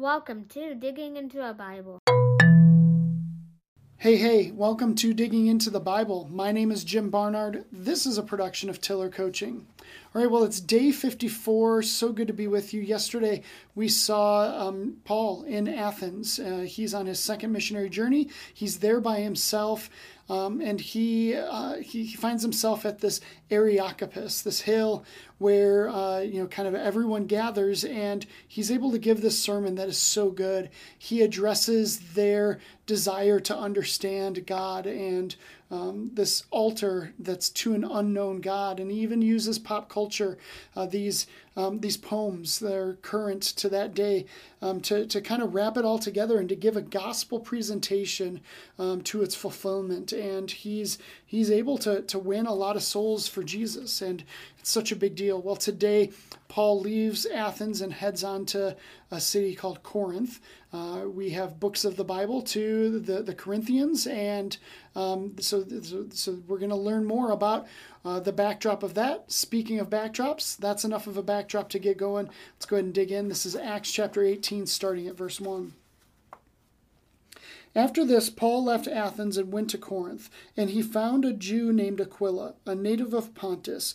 Welcome to Digging into a Bible. Hey, hey, welcome to Digging into the Bible. My name is Jim Barnard. This is a production of Tiller Coaching. All right, well, it's day 54. So good to be with you. Yesterday, we saw um, Paul in Athens. Uh, he's on his second missionary journey. He's there by himself, um, and he, uh, he, he finds himself at this Areopagus, this hill where uh, you know kind of everyone gathers, and he's able to give this sermon that is so good. He addresses their desire to understand God and um, this altar that's to an unknown God, and he even uses pop culture, uh, these um, these poems that are current to that day, um, to to kind of wrap it all together and to give a gospel presentation um, to its fulfillment. And he's he's able to to win a lot of souls for Jesus, and such a big deal. Well, today Paul leaves Athens and heads on to a city called Corinth. Uh, we have books of the Bible to the, the Corinthians, and um, so, so, so, we're going to learn more about uh, the backdrop of that. Speaking of backdrops, that's enough of a backdrop to get going. Let's go ahead and dig in. This is Acts chapter 18, starting at verse 1. After this, Paul left Athens and went to Corinth, and he found a Jew named Aquila, a native of Pontus,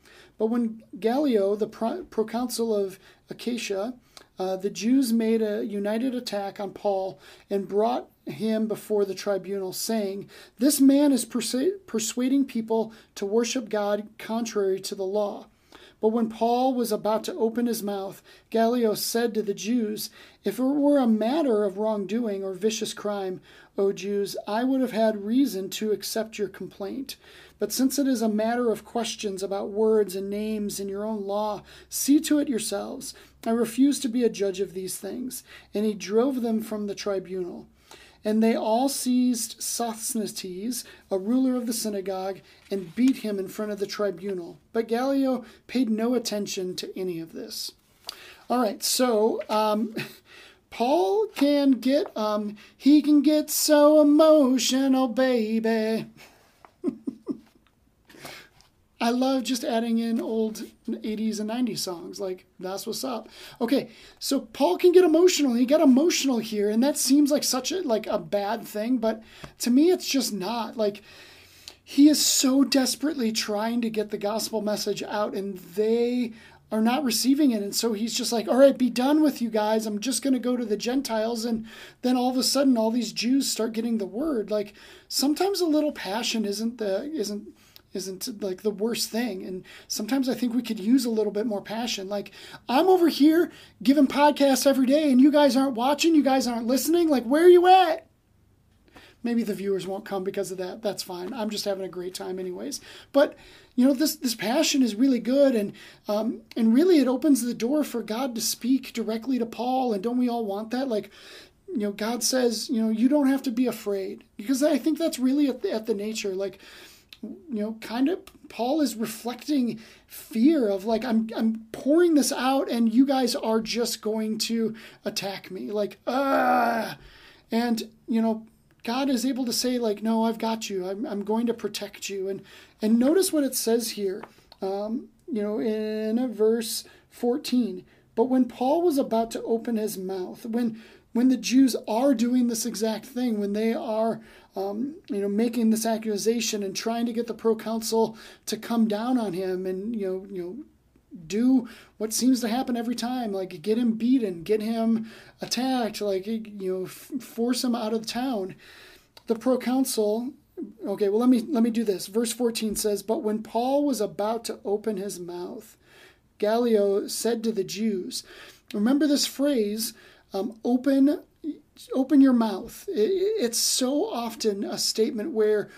But when Gallio, the proconsul of Achaia, uh, the Jews made a united attack on Paul and brought him before the tribunal, saying, This man is persuading people to worship God contrary to the law. But when Paul was about to open his mouth, Gallio said to the Jews, If it were a matter of wrongdoing or vicious crime, O Jews, I would have had reason to accept your complaint. But since it is a matter of questions about words and names in your own law, see to it yourselves. I refuse to be a judge of these things. And he drove them from the tribunal. And they all seized Sosthenes, a ruler of the synagogue, and beat him in front of the tribunal. But Gallio paid no attention to any of this. All right, so um, Paul can get um, he can get so emotional, baby. I love just adding in old 80s and 90s songs. Like, that's what's up. Okay, so Paul can get emotional. He got emotional here, and that seems like such a like a bad thing, but to me it's just not. Like he is so desperately trying to get the gospel message out and they are not receiving it. And so he's just like, all right, be done with you guys. I'm just going to go to the Gentiles. And then all of a sudden, all these Jews start getting the word. Like sometimes a little passion isn't the, isn't, isn't like the worst thing. And sometimes I think we could use a little bit more passion. Like, I'm over here giving podcasts every day and you guys aren't watching, you guys aren't listening. Like, where are you at? Maybe the viewers won't come because of that. That's fine. I'm just having a great time, anyways. But you know, this this passion is really good, and um, and really it opens the door for God to speak directly to Paul. And don't we all want that? Like, you know, God says, you know, you don't have to be afraid because I think that's really at the, at the nature. Like, you know, kind of Paul is reflecting fear of like I'm I'm pouring this out and you guys are just going to attack me. Like ah and you know God is able to say like no I've got you. I'm I'm going to protect you. And and notice what it says here um, you know in verse 14 But when Paul was about to open his mouth, when when the Jews are doing this exact thing, when they are, um, you know, making this accusation and trying to get the proconsul to come down on him and you know, you know, do what seems to happen every time, like get him beaten, get him attacked, like you know, f- force him out of town. The proconsul. Okay, well let me let me do this. Verse 14 says, "But when Paul was about to open his mouth, Gallio said to the Jews, remember this phrase." Um, open, open your mouth. it's so often a statement where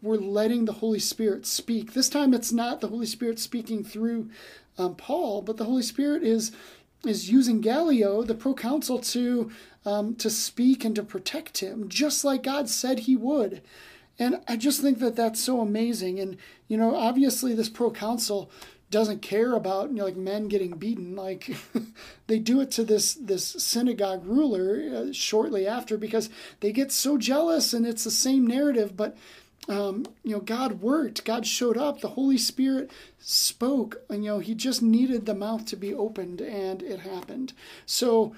we're letting the Holy Spirit speak. This time, it's not the Holy Spirit speaking through um, Paul, but the Holy Spirit is is using Gallio, the proconsul, to um, to speak and to protect him, just like God said He would. And I just think that that's so amazing. And you know, obviously, this proconsul doesn't care about you know, like men getting beaten like they do it to this this synagogue ruler uh, shortly after because they get so jealous and it's the same narrative but um, you know god worked god showed up the holy spirit spoke and you know he just needed the mouth to be opened and it happened. So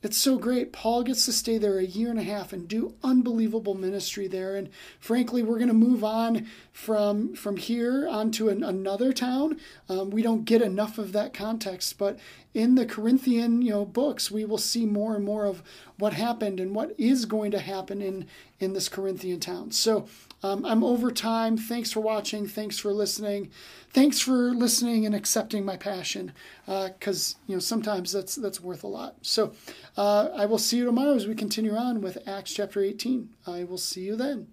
it's so great. Paul gets to stay there a year and a half and do unbelievable ministry there. And frankly, we're going to move on from from here onto an, another town. Um, we don't get enough of that context, but in the Corinthian you know books, we will see more and more of what happened and what is going to happen in in this Corinthian town. So um, I'm over time. Thanks for watching. Thanks for listening. Thanks for listening and accepting my passion, because uh, you know sometimes that's that's worth a lot. So uh, I will see you tomorrow as we continue on with Acts chapter 18. I will see you then.